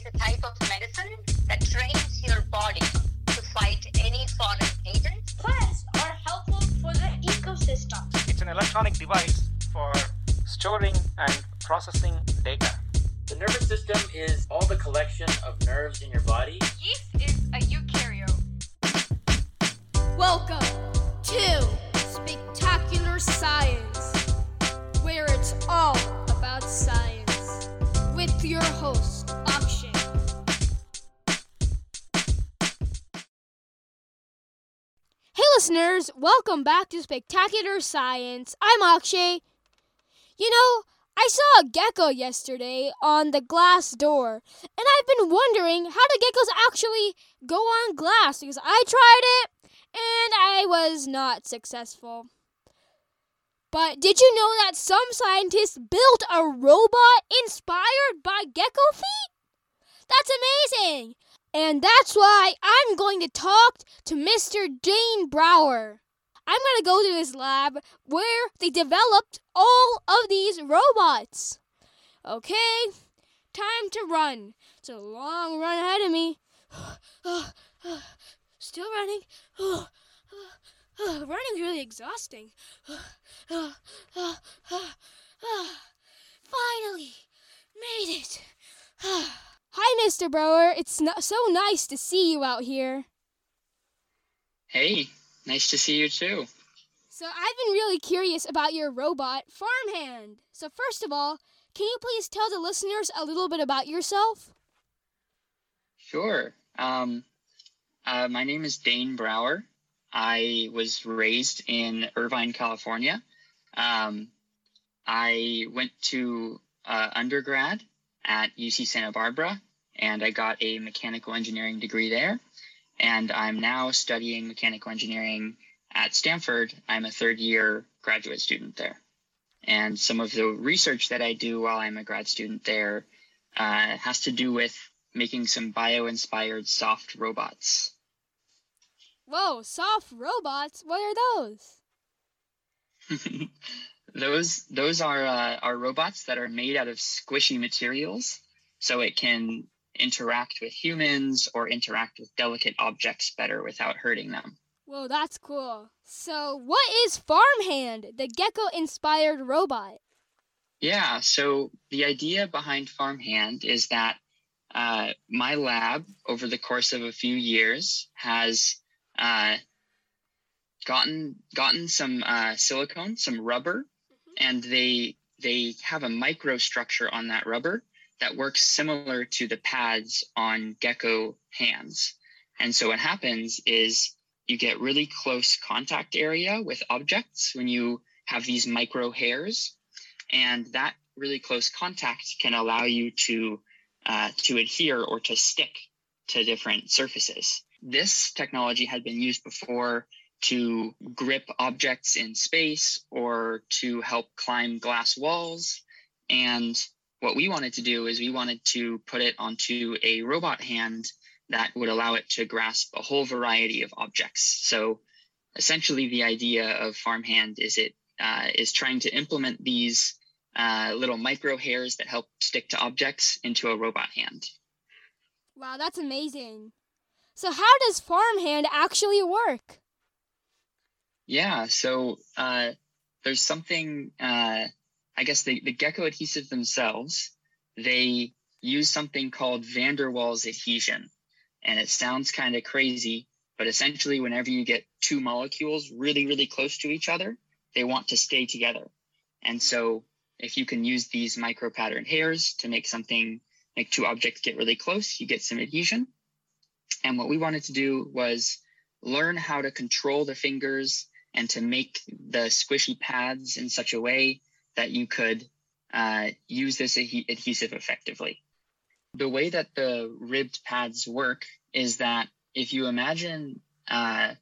is a type of medicine that trains your body to fight any foreign agent. Plants are helpful for the ecosystem. It's an electronic device for storing and processing data. The nervous system is all the collection of nerves in your body. Yeast is a listeners, welcome back to Spectacular Science. I'm Akshay. You know, I saw a gecko yesterday on the glass door, and I've been wondering how do geckos actually go on glass because I tried it and I was not successful. But did you know that some scientists built a robot inspired by gecko feet? That's amazing! And that's why I'm going to talk to Mr. Dane Brouwer. I'm going to go to his lab where they developed all of these robots. Okay, time to run. It's a long run ahead of me. Still running. Running's really exhausting. Finally, made it. Hi, Mr. Brouwer. It's no- so nice to see you out here. Hey, nice to see you too. So, I've been really curious about your robot, Farmhand. So, first of all, can you please tell the listeners a little bit about yourself? Sure. Um, uh, my name is Dane Brouwer. I was raised in Irvine, California. Um, I went to uh, undergrad at UC Santa Barbara and I got a mechanical engineering degree there. And I'm now studying mechanical engineering at Stanford. I'm a third year graduate student there. And some of the research that I do while I'm a grad student there uh, has to do with making some bio inspired soft robots. Whoa, soft robots? What are those? those those are uh, are robots that are made out of squishy materials, so it can interact with humans or interact with delicate objects better without hurting them. Whoa, that's cool. So, what is Farmhand, the gecko inspired robot? Yeah, so the idea behind Farmhand is that uh, my lab, over the course of a few years, has uh, gotten gotten some uh, silicone, some rubber, and they they have a microstructure on that rubber that works similar to the pads on gecko hands. And so what happens is you get really close contact area with objects when you have these micro hairs, and that really close contact can allow you to uh, to adhere or to stick to different surfaces. This technology had been used before to grip objects in space or to help climb glass walls. And what we wanted to do is we wanted to put it onto a robot hand that would allow it to grasp a whole variety of objects. So essentially, the idea of Farmhand is it uh, is trying to implement these uh, little micro hairs that help stick to objects into a robot hand. Wow, that's amazing. So, how does Farmhand actually work? Yeah, so uh, there's something, uh, I guess the, the gecko adhesive themselves, they use something called van der Waals adhesion. And it sounds kind of crazy, but essentially, whenever you get two molecules really, really close to each other, they want to stay together. And so, if you can use these micro pattern hairs to make something, make two objects get really close, you get some adhesion. And what we wanted to do was learn how to control the fingers and to make the squishy pads in such a way that you could uh, use this adhe- adhesive effectively. The way that the ribbed pads work is that if you imagine uh,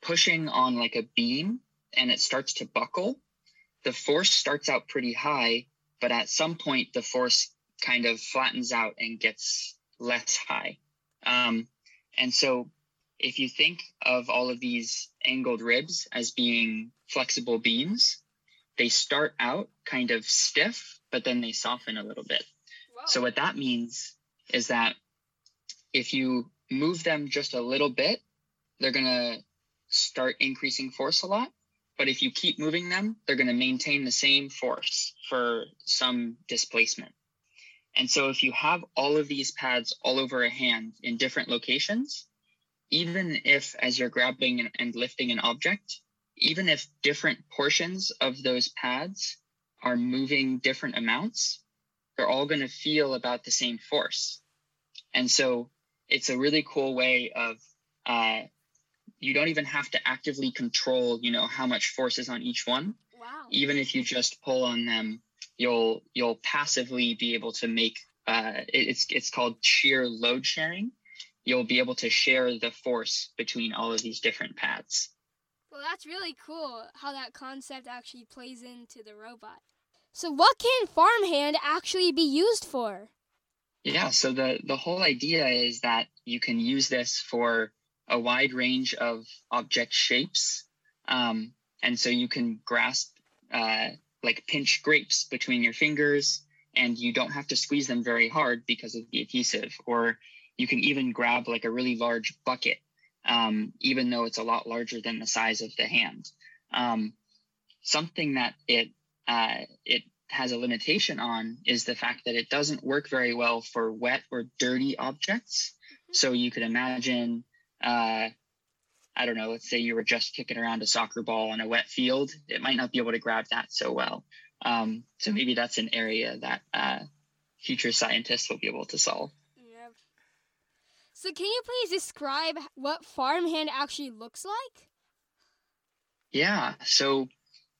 pushing on like a beam and it starts to buckle, the force starts out pretty high, but at some point the force kind of flattens out and gets less high. Um, and so if you think of all of these angled ribs as being flexible beams, they start out kind of stiff, but then they soften a little bit. So what that means is that if you move them just a little bit, they're going to start increasing force a lot. But if you keep moving them, they're going to maintain the same force for some displacement. And so if you have all of these pads all over a hand in different locations, even if as you're grabbing and lifting an object, even if different portions of those pads are moving different amounts, they're all going to feel about the same force. And so it's a really cool way of uh, you don't even have to actively control, you know, how much force is on each one. Wow. Even if you just pull on them, you'll you'll passively be able to make uh, it- it's it's called shear load sharing. You'll be able to share the force between all of these different pads. Well, that's really cool how that concept actually plays into the robot. So, what can farmhand actually be used for? Yeah, so the the whole idea is that you can use this for a wide range of object shapes, um, and so you can grasp uh, like pinch grapes between your fingers, and you don't have to squeeze them very hard because of the adhesive. Or you can even grab like a really large bucket, um, even though it's a lot larger than the size of the hand. Um, something that it uh, it has a limitation on is the fact that it doesn't work very well for wet or dirty objects. So you could imagine, uh, I don't know, let's say you were just kicking around a soccer ball on a wet field, it might not be able to grab that so well. Um, so maybe that's an area that uh, future scientists will be able to solve. So, can you please describe what farmhand actually looks like? Yeah. So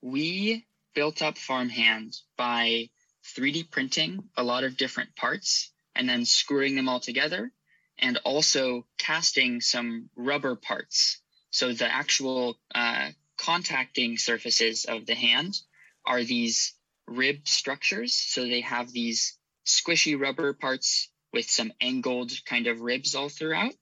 we built up farmhand by 3D printing a lot of different parts and then screwing them all together and also casting some rubber parts. So the actual uh, contacting surfaces of the hand are these rib structures. So they have these squishy rubber parts with some angled kind of ribs all throughout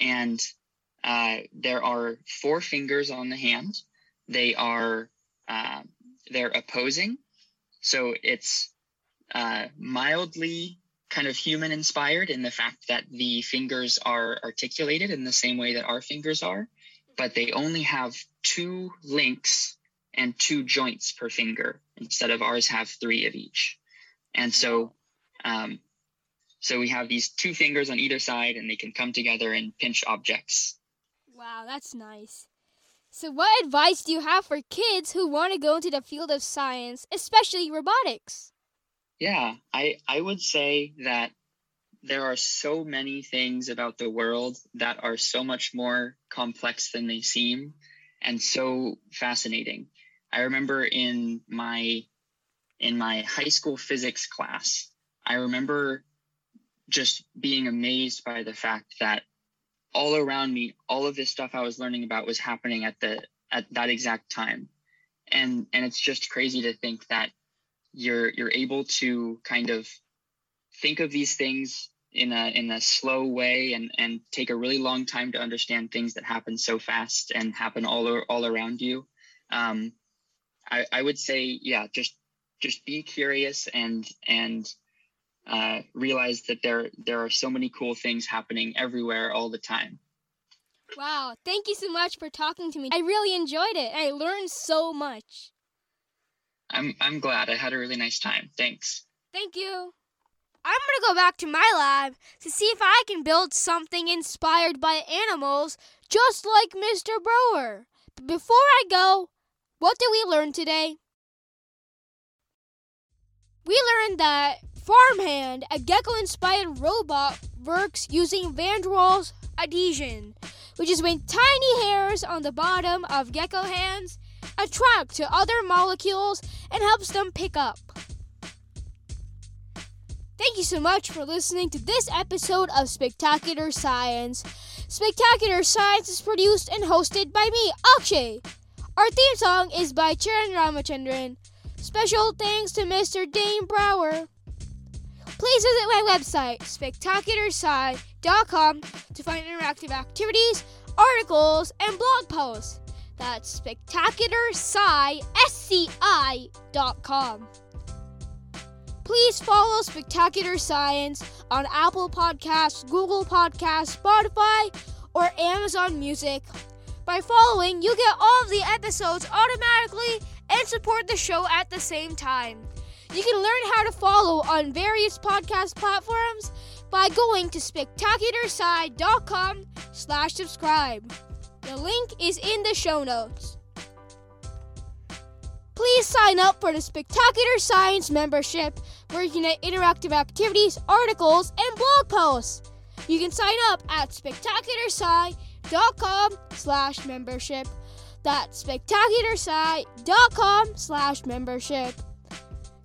and uh, there are four fingers on the hand. They are uh, they're opposing, so it's uh, mildly kind of human inspired in the fact that the fingers are articulated in the same way that our fingers are, but they only have two links and two joints per finger instead of ours have three of each, and so. Um, so we have these two fingers on either side, and they can come together and pinch objects. Wow, that's nice. So, what advice do you have for kids who want to go into the field of science, especially robotics? Yeah, I I would say that there are so many things about the world that are so much more complex than they seem and so fascinating. I remember in my in my high school physics class, I remember just being amazed by the fact that all around me, all of this stuff I was learning about was happening at the at that exact time. And and it's just crazy to think that you're you're able to kind of think of these things in a in a slow way and and take a really long time to understand things that happen so fast and happen all all around you. Um, I I would say yeah, just just be curious and and uh, realize that there there are so many cool things happening everywhere all the time. Wow, thank you so much for talking to me. I really enjoyed it. I learned so much. I'm I'm glad I had a really nice time. Thanks. Thank you. I'm going to go back to my lab to see if I can build something inspired by animals just like Mr. Brouwer. But before I go, what did we learn today? We learned that Farmhand, a gecko inspired robot, works using Van der Waals adhesion, which is when tiny hairs on the bottom of gecko hands attract to other molecules and helps them pick up. Thank you so much for listening to this episode of Spectacular Science. Spectacular Science is produced and hosted by me, Akshay. Our theme song is by Charan Ramachandran. Special thanks to Mr. Dane Brouwer. Please visit my website, spectacularsci.com, to find interactive activities, articles, and blog posts. That's spectacularsci.com. Please follow Spectacular Science on Apple Podcasts, Google Podcasts, Spotify, or Amazon Music. By following, you get all of the episodes automatically and support the show at the same time. You can learn how to follow on various podcast platforms by going to spectacularsci.com slash subscribe. The link is in the show notes. Please sign up for the Spectacular Science membership where you can get interactive activities, articles, and blog posts. You can sign up at spectacularsci.com slash membership. That's spectacularsci.com slash membership.